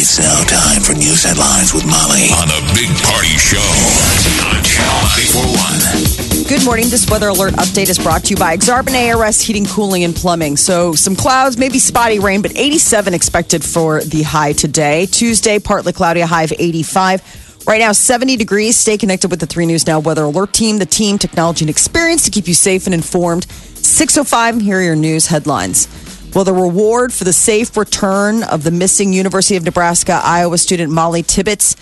It's now time for news headlines with Molly on a big party show on Channel 941. Good morning. This weather alert update is brought to you by Exarban ARS Heating, Cooling, and Plumbing. So, some clouds, maybe spotty rain, but 87 expected for the high today. Tuesday, partly cloudy, a high of 85. Right now, 70 degrees. Stay connected with the 3 News Now Weather Alert Team, the team, technology, and experience to keep you safe and informed. 605, here are your news headlines. Well, the reward for the safe return of the missing University of Nebraska Iowa student Molly Tibbetts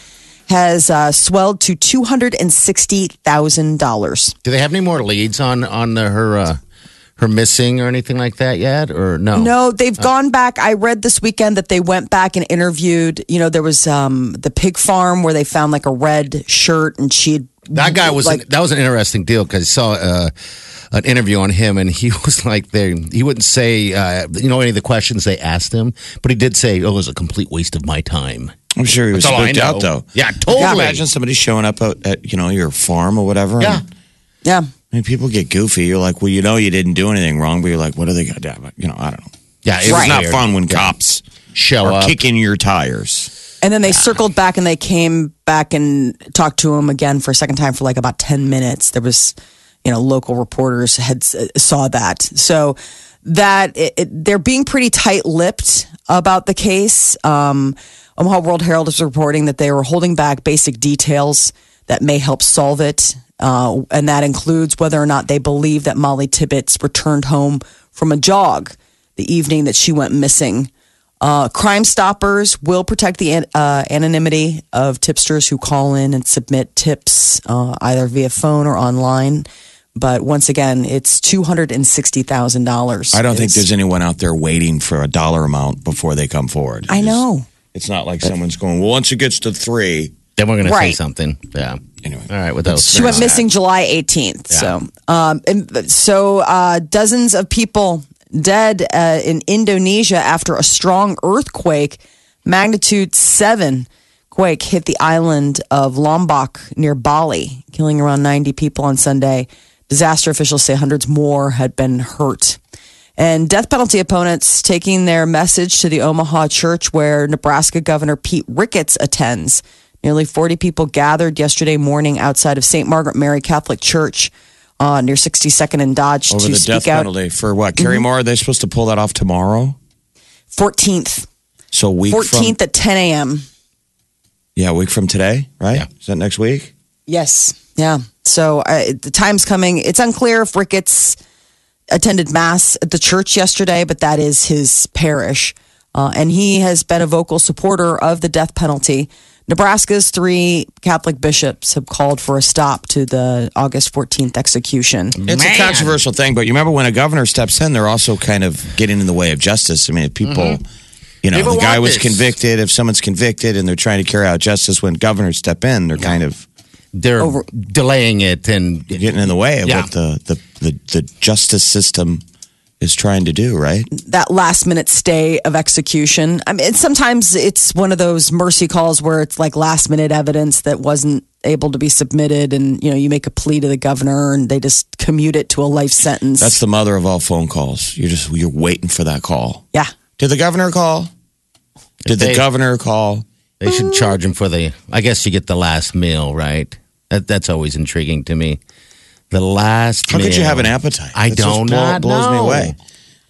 has uh, swelled to two hundred and sixty thousand dollars. Do they have any more leads on on the, her uh, her missing or anything like that yet, or no? No, they've gone back. I read this weekend that they went back and interviewed. You know, there was um, the pig farm where they found like a red shirt, and she That guy was like, an, that was an interesting deal because I saw uh, an interview on him and he was like they he wouldn't say uh, you know any of the questions they asked him, but he did say oh it was a complete waste of my time. I'm sure he was That's spooked out though. Yeah, Can totally. you imagine somebody showing up at, at you know your farm or whatever? Yeah. and- yeah. I mean, people get goofy. You're like, well, you know, you didn't do anything wrong, but you're like, what are they gonna do? You know, I don't know. Yeah, It's was not fun when Yeah. cops show are up. kicking your tires. And then they circled back and they came back and talked to him again for a second time for like about 10 minutes. There was, you know, local reporters had saw that. So that it, it, they're being pretty tight lipped about the case. Um, Omaha World Herald is reporting that they were holding back basic details that may help solve it. Uh, and that includes whether or not they believe that Molly Tibbetts returned home from a jog the evening that she went missing. Uh, Crime Stoppers will protect the uh, anonymity of tipsters who call in and submit tips uh, either via phone or online. But once again, it's two hundred and sixty thousand dollars. I don't think there's anyone out there waiting for a dollar amount before they come forward. I know. It's not like someone's going, well, once it gets to three. Then we're gonna say something. Yeah. Anyway. All right. With those. She went missing July 18th. So, um, and so uh, dozens of people dead uh, in Indonesia after a strong earthquake, magnitude seven quake hit the island of Lombok near Bali, killing around 90 people on Sunday. Disaster officials say hundreds more had been hurt. And death penalty opponents taking their message to the Omaha church where Nebraska Governor Pete Ricketts attends. Nearly 40 people gathered yesterday morning outside of St. Margaret Mary Catholic Church uh, near 62nd and Dodge Over to the speak death out. penalty for what? Carey Moore, are they supposed to pull that off tomorrow? 14th. So week 14th from at 10 a.m. yeah, a week from today, right? Yeah. Is that next week? Yes. Yeah. So uh, the time's coming. It's unclear if Ricketts attended Mass at the church yesterday, but that is his parish. Uh, and he has been a vocal supporter of the death penalty. Nebraska's three Catholic bishops have called for a stop to the August 14th execution. It's a controversial thing, but you remember when a governor steps in, they're also kind of getting in the way of justice. I mean, if people, you know, People the guy was this. convicted. If someone's convicted and they're trying to carry out justice, when governors step in, they're kind of They're delaying it and getting in the way of Yeah. what the, the, the, the justice system is trying to do, right? that last minute stay of execution. I mean, sometimes it's one of those mercy calls where it's like last minute evidence that wasn't able to be submitted, and you know you make a plea to the governor, and they just commute it to a life sentence. That's the mother of all phone calls. You're just you're waiting for that call. yeah. Did the governor call? Did the governor call? They should charge him for the. I guess you get the last meal, right? That that's always intriguing to me. The last. How could you have an appetite? I That don't blow- not blows me away.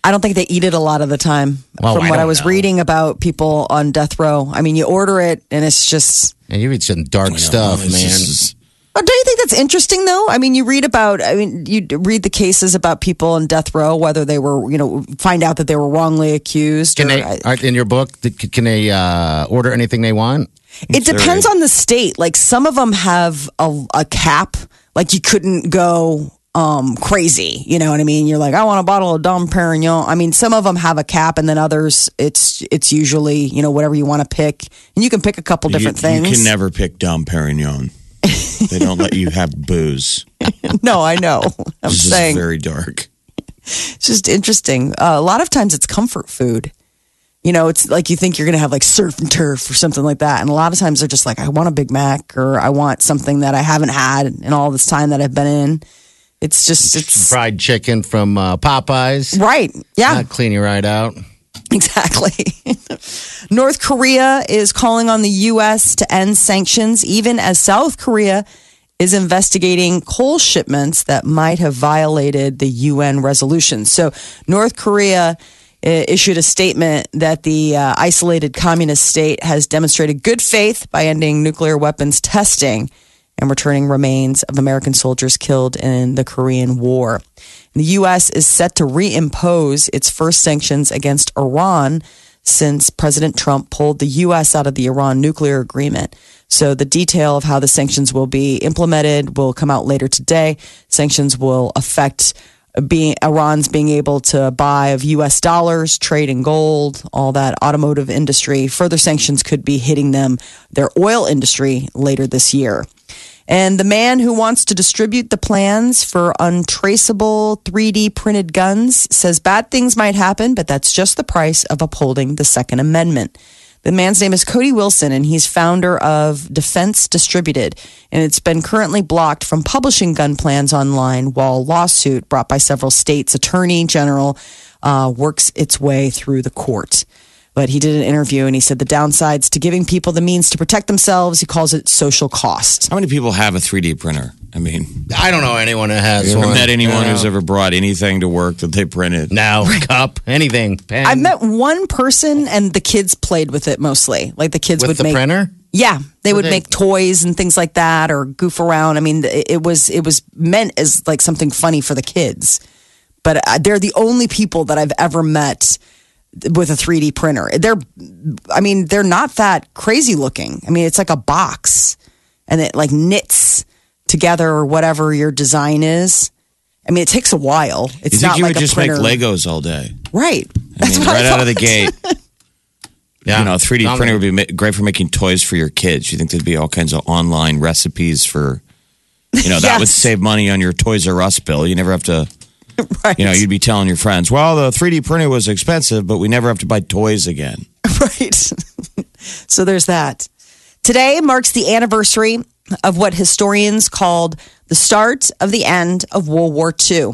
I don't think they eat it a lot of the time. Well, From I what I was know. reading about people on death row, I mean, you order it, and it's just. And you eat some dark stuff, It's man. just- Oh, don't you think that's interesting though? I mean, you read about, I mean, you read the cases about people on death row, whether they were, you know, find out that they were wrongly accused. Can or, they are- in your book? Can they uh, order anything they want? It depends on the state. Like some of them have a, a cap. Like you couldn't go um, crazy. You know what I mean? You're like, I want a bottle of Dom Perignon. I mean, some of them have a cap, and then others, it's it's usually you know whatever you want to pick, and you can pick a couple different you, things. You can never pick Dom Perignon. They don't let you have booze. no, I know. I'm This is saying very dark. it's just interesting. Uh, a lot of times it's comfort food. You know, it's like you think you're going to have like surf and turf or something like that. And a lot of times they're just like, I want a Big Mac or I want something that I haven't had in all this time that I've been in. It's just, it's Fried chicken from uh, Popeyes. right. Yeah, Not clean you right out. exactly. North Korea is calling on the U.S. to end sanctions, even as South Korea is investigating coal shipments that might have violated the UN resolution. So, North Korea uh, issued a statement that the uh, isolated communist state has demonstrated good faith by ending nuclear weapons testing and returning remains of American soldiers killed in the Korean War. The U.S. is set to reimpose its first sanctions against Iran since President Trump pulled the U.S. out of the Iran nuclear agreement. So the detail of how the sanctions will be implemented will come out later today. Sanctions will affect being Iran's being able to buy of U.S. dollars, trade in gold, all that automotive industry. Further sanctions could be hitting them, their oil industry, later this year. And the man who wants to distribute the plans for untraceable 3D printed guns says bad things might happen, but that's just the price of upholding the Second Amendment. The man's name is Cody Wilson, and he's founder of Defense Distributed. And it's been currently blocked from publishing gun plans online while a lawsuit brought by several states' attorney general uh, works its way through the court. But he did an interview and he said the downsides to giving people the means to protect themselves, he calls it social cost. How many people have a 3D printer? I mean, I don't know anyone who has you ever one. met anyone No. who's ever brought anything to work that they printed? No, cup, anything. Pen. I've met one person and the kids played with it mostly. Like the kids with would the make printer. Yeah, they would they- make toys and things like that or goof around. I mean, it it was it was meant as like something funny for the kids. But uh, they're the only people that I've ever met with a 3D printer. They're I mean, they're not that crazy looking. I mean, it's like a box and it like knits together or whatever your design is. I mean, it takes a while. It's You think not you like would a just printer. make Legos all day? Right. I That's mean, what I right out of the thought. gate. Yeah. You know, a 3D Sounds printer would be ma- great for making toys for your kids. You think there'd be all kinds of online recipes for, you know, that would Yes. save money on your Toys R Us bill. You never have to, Right. you know, you'd be telling your friends, well, the 3D printer was expensive, but we never have to buy toys again. Right. so there's that. Today marks the anniversary of what historians called the start of the end of World War II.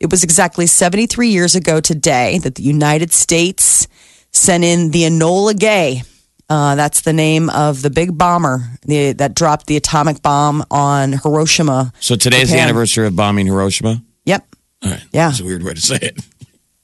It was exactly 73 years ago today that the United States sent in the Enola Gay. Uh, that's the name of the big bomber the, that dropped the atomic bomb on Hiroshima. So today's the anniversary of bombing Hiroshima? Yep. All right. Yeah. That's a weird way to say it.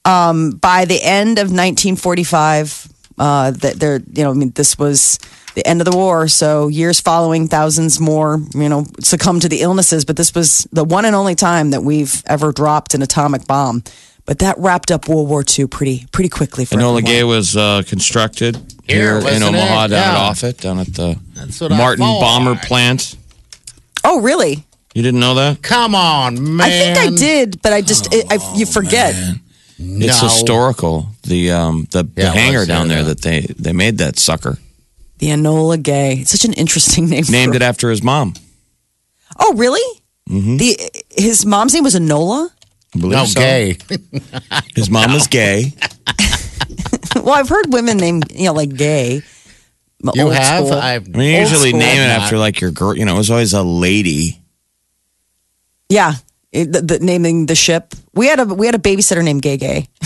by the end of 1945, uh, that there, you know, I mean, this was the end of the war. So years following, thousands more, you know, succumbed to the illnesses. But this was the one and only time that we've ever dropped an atomic bomb. But that wrapped up World War II pretty pretty quickly for Enola everyone. Gay was uh, constructed Here, here, in wasn't Omaha, it? down at Offutt, down at the That's what I Martin. Bomber Plant. Oh, really? You didn't know that? Come on, man. I think I did, but I just it, I, you forget. It's No. historical. The um the, the Yeah, it hangar down yeah, there yeah. that they they made that sucker. The Enola Gay. It's such an interesting name. Named for, it after his mom. Oh, really? The his mom's name was Enola. I believe No, so. gay. His mom was gay. Well, I've heard women named you know like Gay. You have? school. I've, I mean, you usually name it after like your girl. You know, it was always a lady. Yeah, it, the, the, naming the ship. We had a we had a babysitter named Gay Gay.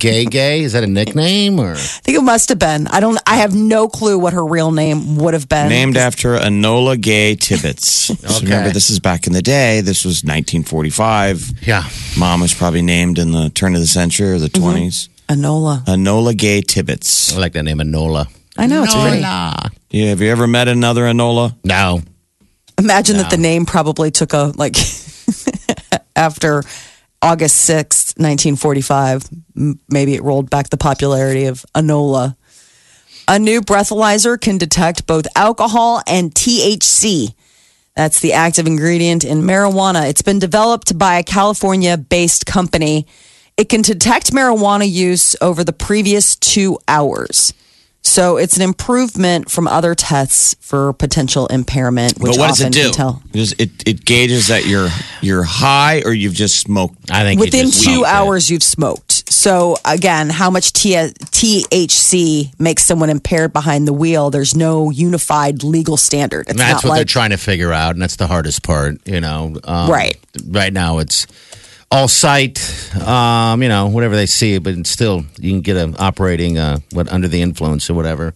gay, gay. Is that a nickname or? I think it must have been. I don't. I have no clue what her real name would have been. Named after Anola Gay Tibbets. So remember, this is back in the day. This was 1945. Yeah. Mom was probably named in the turn of the century or the mm-hmm. 20s. Anola. Anola Gay Tibbets. I like that name, Anola. I know it's pretty. Enola. Yeah, have you ever met another Anola? No. Imagine that the name probably took a like after August sixth, nineteen forty five. Maybe it rolled back the popularity of Anola. A new breathalyzer can detect both alcohol and THC. That's the active ingredient in marijuana. It's been developed by a California based company. It can detect marijuana use over the previous two hours. So it's an improvement from other tests for potential impairment, which but what does it do? can tell. Does it it gauges that you're you're high or you've just smoked. I think you Within just two smoked it. hours, you've smoked. So again, how much THC makes someone impaired behind the wheel? There's no unified legal standard. It's And that's not what they're trying to figure out, and that's the hardest part. You know, um, Right. Right now, it's all sight. Um, you know, whatever they see, but still you can get an operating uh, what under the influence or whatever.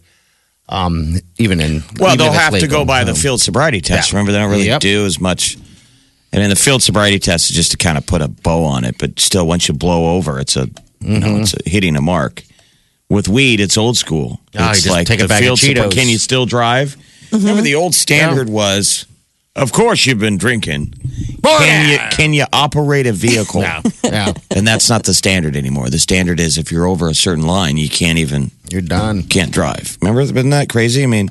Um, even in Well, even they'll if it's have to go by the field sobriety test. Yeah. Remember, they don't really Yep. do as much. And in the field sobriety test is just to kind of put a bow on it, but still, once you blow over, it's a you know it's a, hitting a mark. With weed, it's old school. Ah, it's just like take a the bag field sopri- Cheetos. Can you still drive? Remember, the old standard was, of course, you've been drinking. Can you can you operate a vehicle? No, yeah, And that's not the standard anymore. The standard is if you're over a certain line, you can't even you're done. can't drive. Remember, isn't that crazy? I mean,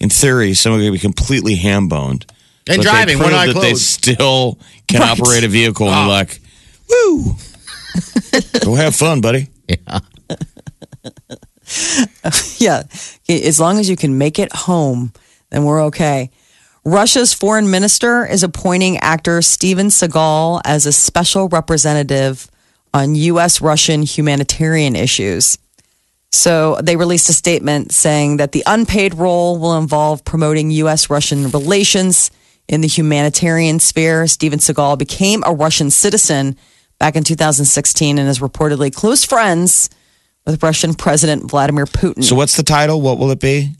in theory, someone could be completely ham boned. And driving, they one prove eye that they still can Right. operate a vehicle, and Oh. you're like, woo, go have fun, buddy. Yeah. yeah, as long as you can make it home, then we're okay. Russia's foreign minister is appointing actor Steven Seagal as a special representative on U.S. Russian humanitarian issues. So they released a statement saying that the unpaid role will involve promoting U.S. Russian relations in the humanitarian sphere. Steven Seagal became a Russian citizen back in 2016 and is reportedly close friends with Russian President Vladimir Putin. So, what's the title? What will it be?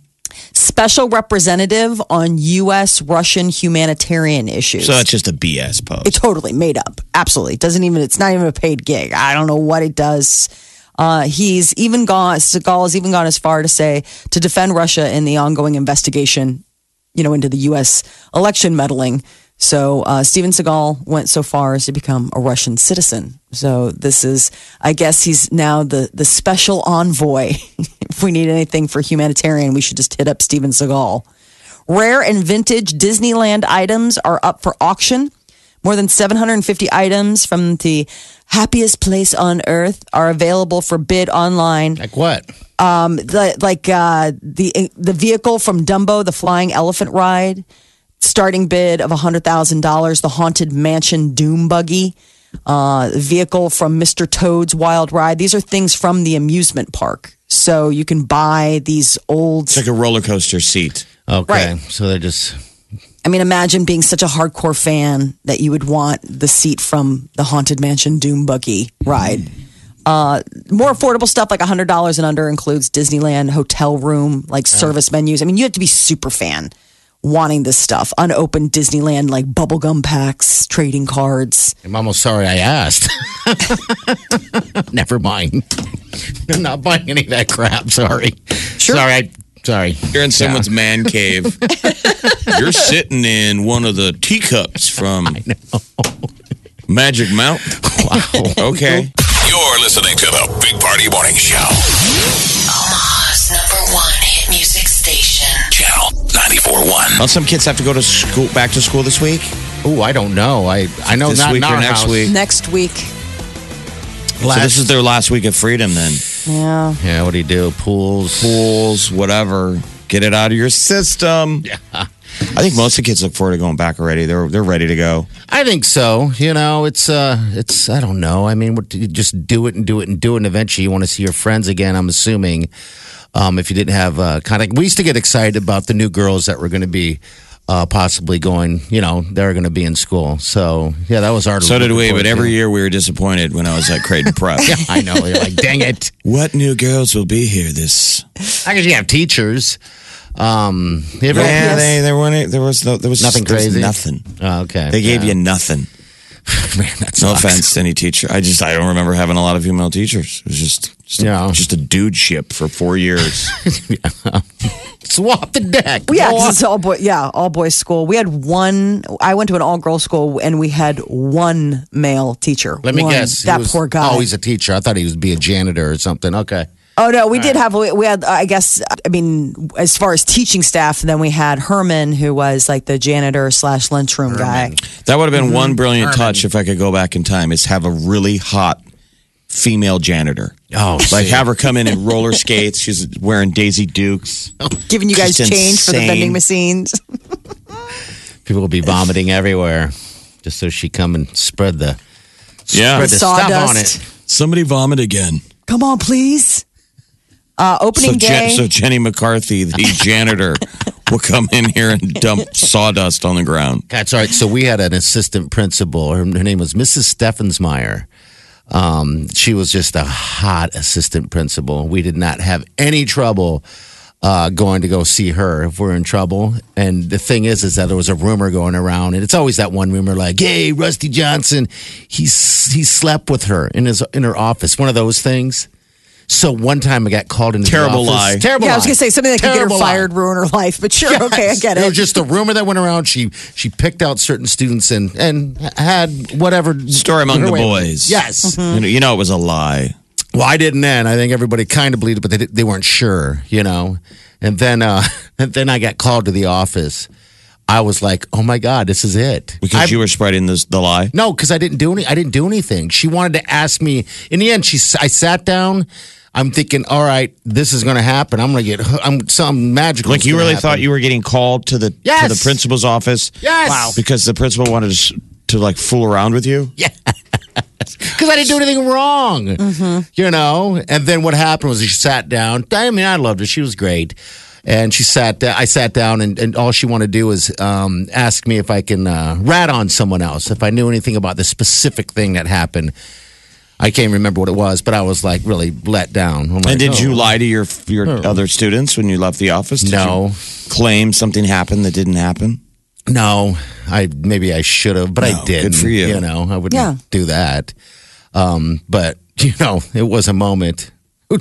Special representative on U.S. Russian humanitarian issues. So that's just a BS post. It's totally made up. Absolutely. It doesn't even, it's not even a paid gig. I don't know what it does. Uh, he's even gone, Seagal has even gone as far to say to defend Russia in the ongoing investigation, you know, into the U.S. election meddling. So uh, Steven Seagal went so far as to become a Russian citizen. So this is, I guess, he's now the the special envoy. if we need anything for humanitarian, we should just hit up Steven Seagal. Rare and vintage Disneyland items are up for auction. More than 750 items from the happiest place on earth are available for bid online. Like what? Um, the, like uh, the the vehicle from Dumbo, the flying elephant ride, starting bid of $100,000. The haunted mansion doom buggy, uh, vehicle from Mr. Toad's Wild Ride. These are things from the amusement park. So you can buy these old. It's like a roller coaster seat. Okay, Right. so they're just I mean, imagine being such a hardcore fan that you would want the seat from the Haunted Mansion Doom Buggy ride. Uh, more affordable stuff like $100 and under includes Disneyland hotel room, like service menus. I mean, you have to be super fan wanting this stuff. Unopened Disneyland, like bubblegum packs, trading cards. I'm almost sorry I asked. Never mind. I'm not buying any of that crap. Sorry. Sure. Sorry. I, sorry. You're in someone's man cave. You're sitting in one of the teacups from Magic Mountain. Wow. Okay. You're listening to the Big Party Morning Show. Channel 94.1. Well, some kids have to go to school, back to school this week. Oh, I don't know. I I know This not week in or our next house. week? Next week. So this is their last week of freedom. Then Yeah. Yeah. What do you do? Pools. pools, whatever. Get it out of your system. Yeah. I think most of the kids look forward to going back already. They're they're ready to go. I think so. You know, it's uh, it's I don't know. I mean, what, you just do it and do it and do it, and eventually you want to see your friends again. I'm assuming. Um, if you didn't have uh, kind of, we used to get excited about the new girls that were going to be uh, possibly going. You know, they're going to be in school. So yeah, that was our. So did we. But every year we were disappointed when I was at Creighton Prep. Yeah, I know. You're like, dang it. What new girls will be here this? I guess you have teachers. Um, Yeah, they there weren't there was no there was Nothing there was crazy? nothing. Oh, okay. They gave Yeah. you nothing. Man, that No offense to any teacher. I just I don't remember having a lot of female teachers. It was just just a, Yeah. just a dude ship for four years. Swap the deck. Well, yeah, Go 'cause on. it's all boy. Yeah, all boys school. We had one. I went to an all girls school, and we had one male teacher. Let me One. guess. That was- poor guy. Oh, he's a teacher. I thought he was be a janitor or something. Okay. Oh no, we did have we, we had I guess I mean as far as teaching staff, then we had Herman who was like the janitor slash lunchroom guy. That would have been Mm-hmm. one brilliant touch if I could go back in time. Is have a really hot female janitor. Oh, Like see. have her come in in roller skates. She's wearing Daisy Dukes. Giving you guys Just change for the insane. vending machines. People will be vomiting everywhere just so she come and spread the Yeah. spread the stuff on Sawdust. it. Somebody vomit again. Come on, please. Uh, opening So, day. Jen, so Jenny McCarthy, the janitor, will come in here and dump sawdust on the ground. That's all right. So we had an assistant principal. Her, her name was Mrs. Steffensmeyer. Um, she was just a hot assistant principal. We did not have any trouble uh, going to go see her if we're in trouble. And the thing is, is that there was a rumor going around, and it's always that one rumor like, "Hey, Rusty Johnson, he's he slept with her in his in her office." One of those things. So one time I got called into Terrible the office. lie. Terrible. yeah, I was lie. gonna say something that could get her Terrible lie. fired, ruin her life. But sure, okay, I get It it. was just a rumor that went around. She she picked out certain students and and had whatever Story among her the way with it. boys. Yes. You, know, you know it was a lie. Well, I didn't then. I think everybody kind of believed it, but they did- they weren't sure, you know. And then uh and then I got called to the office. I was like, "Oh my god, this is it." Because I- you were spreading this, the lie. no, because I didn't do any. I didn't do anything. She wanted to ask me. In the end, she. s- I sat down. I'm thinking, all right, this is going to happen. I'm going to get. I'm some magical. Like you really thought you were getting called to the to the principal's office. Yes. Wow. Because the principal wanted to, to like fool around with you. because I didn't do anything wrong. Mm-hmm. You know, and then what happened was she sat down. I mean, I loved her; she was great. And she sat. down. I sat down, and, and all she wanted to do was um, ask me if I can uh, rat on someone else, if I knew anything about the specific thing that happened. I can't remember what it was, but I was like really let down. Like, And did oh. you lie to your your other students when you left the office? Did No. you claim something happened that didn't happen. No, I maybe I should have, but No, I didn't. for you. You know, I wouldn't Yeah. do that. Um, but you know, it was a moment.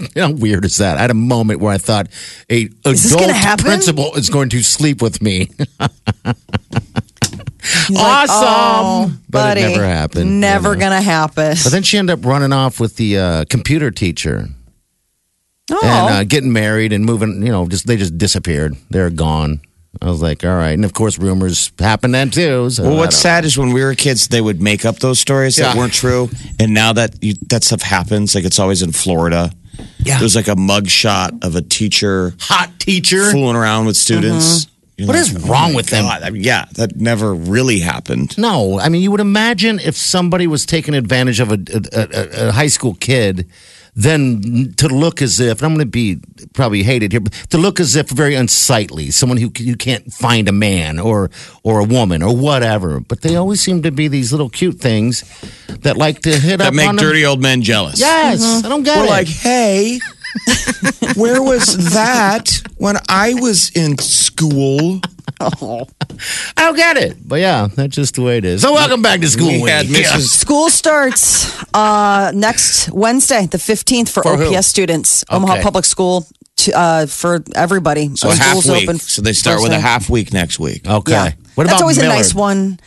How weird is that? I had a moment where I thought a this adult principal is going to sleep with me. He's like, awesome, oh, but it never happened. Never you know. gonna happen. But then she ended up running off with the uh, computer teacher oh, and uh, getting married and moving. You know, just they just disappeared. They're gone. I was like, all right. And of course, rumors happened then too. So Well, what's don't- sad is when we were kids, they would make up those stories that weren't true, and now that you, that stuff happens, like it's always in Florida. Yeah. There's like a mug shot of a teacher hot teacher? fooling around with students. Mm-hmm. You're What like, is wrong with them? God, I mean, yeah, that never really happened. No, I mean you would imagine if somebody was taking advantage of a, a, a, a high school kid, then to look as if and I'm going to be probably hated here, but to look as if very unsightly, someone who you can't find a man or or a woman or whatever. But they always seem to be these little cute things that like to hit up. That up make on them. dirty old men jealous. Yes, mm-hmm. I don't get We're it. like, hey, where was that when I was in school? Oh, I don't get it. But yeah, that's just the way it is. So welcome back to school. We week. had Mrs. School starts uh, next Wednesday, the 15th, for, For who? OPS students. Omaha Okay. Public School to, uh, for everybody. So a half School's week. open So they start with a Thursday. half week next week. Okay. Yeah. What That's about always Millard? a nice one.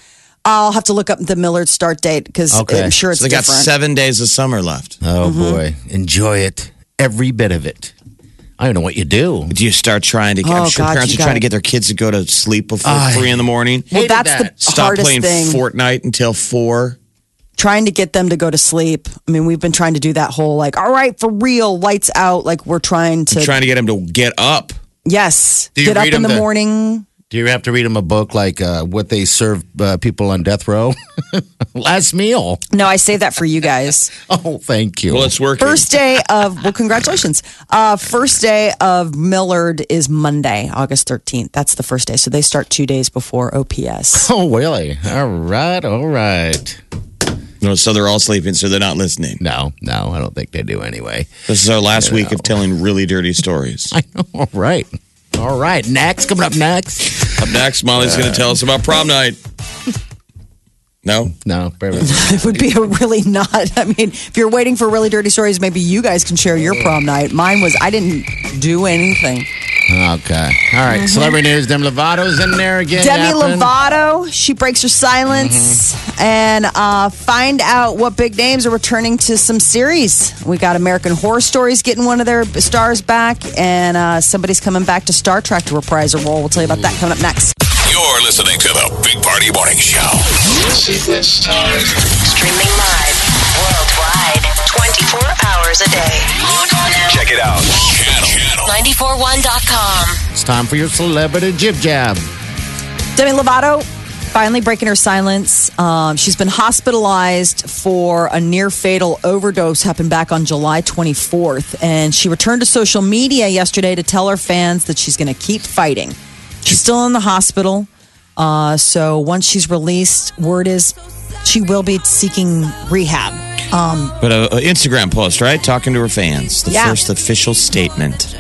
I'll have to look up the Millard start date because Okay. I'm sure it's So they got different. seven days of summer left. Oh Mm-hmm. boy, enjoy it, every bit of it. I don't know what you do. Do you start trying to? Oh, I'm sure God, parents are trying to gotta- get their kids to go to sleep before I three in the morning. well, that's that. the Stop hardest playing thing. Fortnite until four. trying to get them to go to sleep. I mean, we've been trying to do that whole like, all right, for real, lights out. Like we're trying to, trying to get them to get up. yes, Do you get up in the the- morning. Do you have to read them a book like uh, what they serve uh, people on death row? Last meal. No, I save that for you guys. Oh, thank you. Well, it's working. First day of well, congratulations. Uh, first day of Millard is Monday, August thirteenth. That's the first day. So they start two days before OPS. oh, really? All right, all right. No, so they're all sleeping, so they're not listening. No, no, I don't think they do anyway. This is our last week of telling really dirty stories. I know. All right. All right. Next, coming up next. Up next, Molly's going to tell us about prom night. No? No, it would be a really not. I mean, if you're waiting for really dirty stories, maybe you guys can share your prom night. Mine was I didn't do anything. Okay. All right. Celebrity news. Demi Lovato's in there again. Demi yapping. Lovato, she breaks her silence and uh, find out what big names are returning to some series. We got American Horror Stories getting one of their stars back, and uh, somebody's coming back to Star Trek to reprise a role. We'll tell you about that coming up next. You're listening to the Big Party Morning Show. Streaming live worldwide 24 hours a day. Check it out. Channel. 941.com. It's time for your celebrity jib jab. Demi Lovato finally breaking her silence. Um, she's been hospitalized for a near fatal overdose, happened back on July 24th. And she returned to social media yesterday to tell her fans that she's going to keep fighting. She's still in the hospital. Uh, so once she's released, word is she will be seeking rehab. Um, But a, a Instagram post, right? Talking to her fans. The Yeah. first official statement.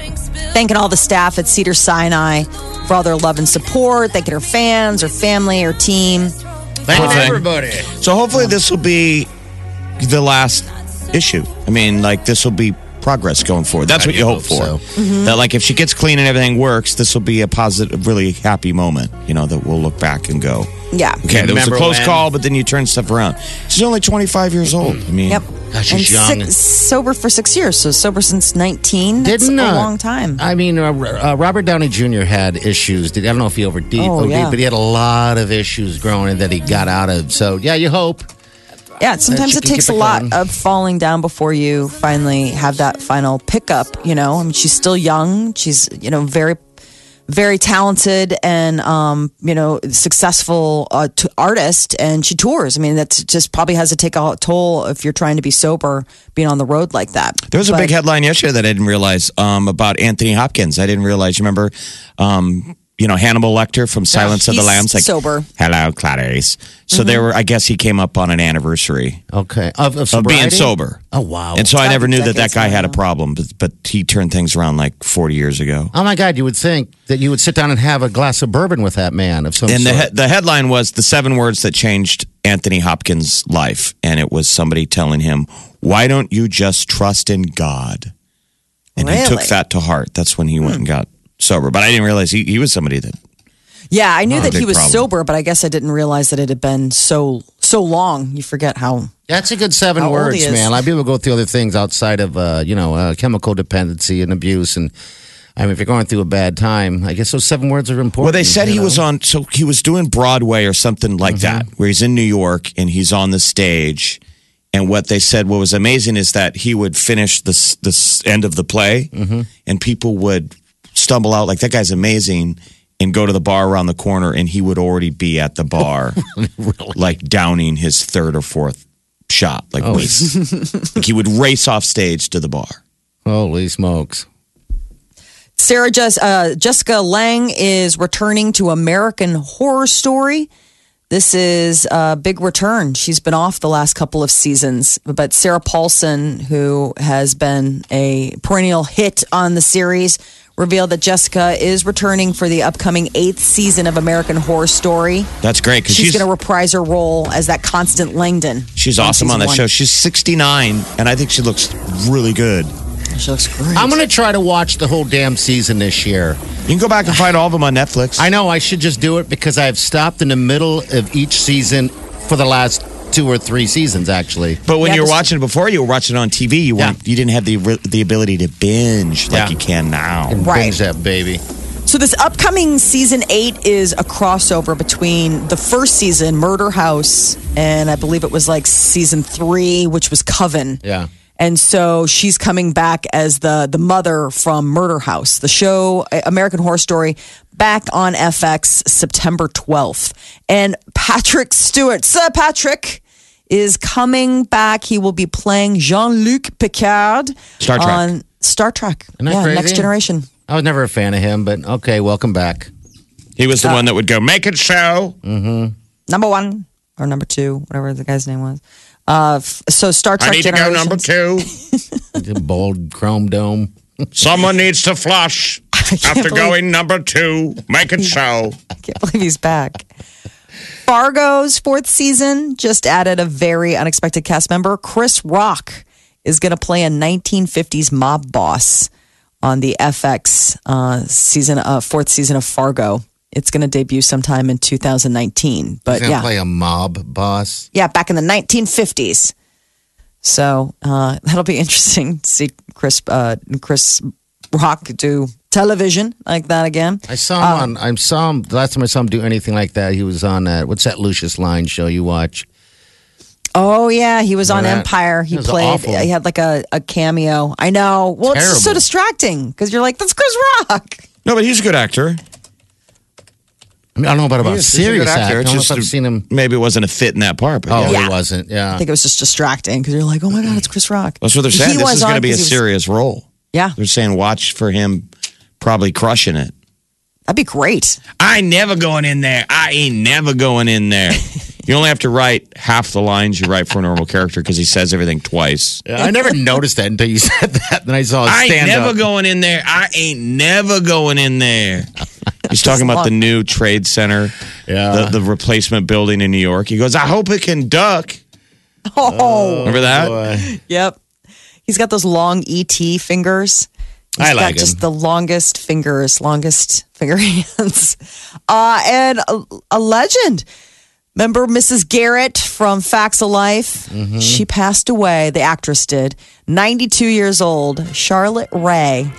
thanking all the staff at Cedar Sinai for all their love and support, thanking her fans, her family, her team. Thank Poor thing. everybody. So hopefully this will be the last issue. I mean, like this will be progress going forward. That's I what you do hope for. hope so. That like if she gets clean and everything works, this will be a positive, really happy moment. You know that we'll look back and go, Yeah. okay, there was a close when- call, but then you turn stuff around. She's only 25 years old. I mean, Yep. Gosh, and young. six- sober for six years, so sober since 19. Didn't a uh, long time. I mean, uh, uh, Robert Downey Jr. had issues. Did, I don't know if he overdid, Oh, OD'd, yeah. but he had a lot of issues growing and that he got out of. So yeah, you hope. Yeah, sometimes it takes a lot of falling down before you finally have that final pickup. You know, I mean, she's still young. She's, you know, very, very talented and, um, you know, successful uh, t- artist, and she tours. I mean, that just probably has to take a toll if you're trying to be sober, being on the road like that. There was a big headline yesterday that I didn't realize um, about Anthony Hopkins. I didn't realize. You remember, um, you know, Hannibal Lecter from Silence of the Lambs, like sober. Hello, Clarice. So Mm-hmm. they were. I guess he came up on an anniversary Okay, of, of, of being sobriety? sober. Oh wow! And so I never knew that that guy had a problem, but, but he turned things around like 40 years ago. oh my God, you would think that you would sit down and have a glass of bourbon with that man of some And the sort. he- the headline was the seven words that changed Anthony Hopkins' life, and it was somebody telling him, "Why don't you just trust in God?" And he took Really? that to heart. That's when he went Hmm. and got sober. But I didn't realize he, he was somebody that Yeah, I knew that he was problem. sober, but I guess I didn't realize that it had been so so long. You forget how. That's a good seven How words, he is. man. A lot of people go through other things outside of, uh, you know, uh, chemical dependency and abuse. And I mean, if you're going through a bad time, I guess those seven words are important. Well, they said he know? was on, so he was doing Broadway or something like that, where he's in New York and he's on the stage. And what they said, what was amazing is that he would finish this this end of the play, and people would stumble out like that guy's amazing, and go to the bar around the corner, and he would already be at the bar, like downing his third or fourth shot, like, race. like he would race off stage to the bar. Holy smokes. Sarah Jess, uh, Jessica Lange is returning to American Horror Story. This is a big return. She's been off the last couple of seasons, but Sarah Paulson, who has been a perennial hit on the series, revealed that Jessica is returning for the upcoming eighth season of American Horror Story. That's great because She's, she's going to reprise her role as that Constance Langdon. she's awesome on that one. show. She's 69, and I think she looks really good. She looks great. I'm going to try to watch the whole damn season this year. You can go back and find all of them on Netflix. I know I should just do it because I've stopped in the middle of each season for the last two or three seasons, actually. but when Yeah, you were watching it before, you were watching it on TV. You Yeah. weren't. You didn't have the the ability to binge like Yeah. you can now. Right. Binge that baby. So this upcoming season eight is a crossover between the first season, Murder House, and I believe it was like season three, which was Coven. Yeah. And so she's coming back as the the mother from Murder House, the show uh, American Horror Story, back on FX September 12th. And Patrick Stewart, Sir Patrick, is coming back. He will be playing Jean Luc Picard Star Trek. on Star Trek. Isn't that yeah, crazy? Next Generation. I was never a fan of him, but okay, welcome back. He was the one that would go make it so. number one or number two, whatever the guy's name was. Uh, f- so Star Trek I need to go number two. The Bald chrome dome. Someone needs to flush after believe- going number two. Make it so. I can't believe he's back. Fargo's fourth season just added a very unexpected cast member. Chris Rock is going to play a 1950s mob boss on the FX uh, season, uh, fourth season of Fargo. It's going to debut sometime in 2019. But yeah, play a mob boss. yeah, back in the 1950s. So uh, that'll be interesting to see Chris uh, Chris Rock do television like that again. I saw him on. I saw him the last time I saw him do anything like that. He was on uh, what's that Lucious Lyon show you watch? Oh yeah, he was on that? Empire. He That was played. awful. He had like a, a cameo. I know. Well, it's just so Terrible. distracting because you're like, that's Chris Rock. No, but he's a good actor. I mean, I don't know about about He's- he's a serious good actor. I actor. don't know It's if I've just- seen him. Maybe it wasn't a fit in that part, but Oh, yeah. he wasn't. Yeah. I think it was just distracting because you're like, oh my god, it's Chris Rock. that's what they're He saying. This was is going to be a 'cause he was- serious role. Yeah, They're saying watch for him probably crushing it. that'd be great. I ain't never going in there. I ain't never going in there. you only have to write half the lines you write for a normal character because he says everything twice. Yeah, I never noticed that until you said that. Then I saw his I ain't never up. going in there. I ain't never going in there. He's talking about the new trade center, Yeah. the, the replacement building in New York. He goes, I hope it can duck. Oh, Remember that? Oh, boy. yep. He's got those long ET fingers. He's I got like just the longest fingers, longest finger hands. Uh, and a, a legend. Remember Mrs. Garrett from Facts of Life? Mm-hmm. She passed away, the actress did. 92 years old, Charlotte Rae.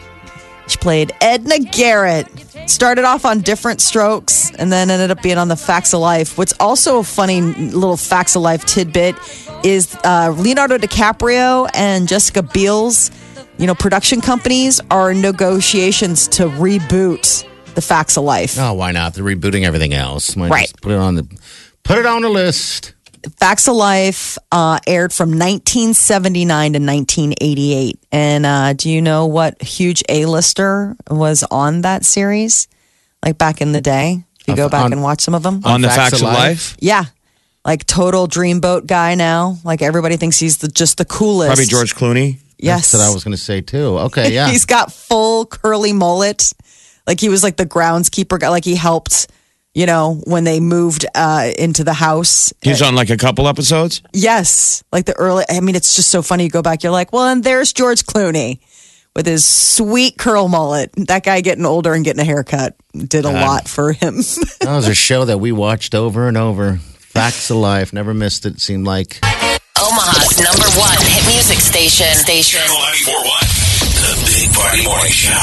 She played Edna Garrett. Started off on Diff'rent Strokes and then ended up being on the Facts of Life. What's also a funny little Facts of Life tidbit is uh, Leonardo DiCaprio and Jessica Biel's, you know, production companies are in negotiations to reboot the Facts of Life. Oh, why not? They're rebooting everything else. Might Right. Put it on the put it on the list. Facts of Life uh, aired from 1979 to 1988. And uh, do you know what huge A-lister was on that series? Like back in the day? If you go back on- and watch some of them? On the facts, of life? Yeah. Like total dreamboat guy now. Like everybody thinks he's the, just the coolest. Probably George Clooney. Yes. That's what I was going to say too. Okay, yeah. He's got full curly mullet. Like he was like the groundskeeper guy. Like he helped, you know, when they moved uh, into the house. He's on like a couple episodes. Yes, like the early. I mean, it's just so funny. You go back, you're like, well, and there's George Clooney with his sweet curl mullet. That guy getting older and getting a haircut did a lot for him. that was a show that we watched over and over. Facts of Life. Never missed it. Seemed like Omaha's number one hit music station. Station. Channel 941. The Big Party Morning Show.